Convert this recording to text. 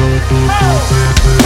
Oh.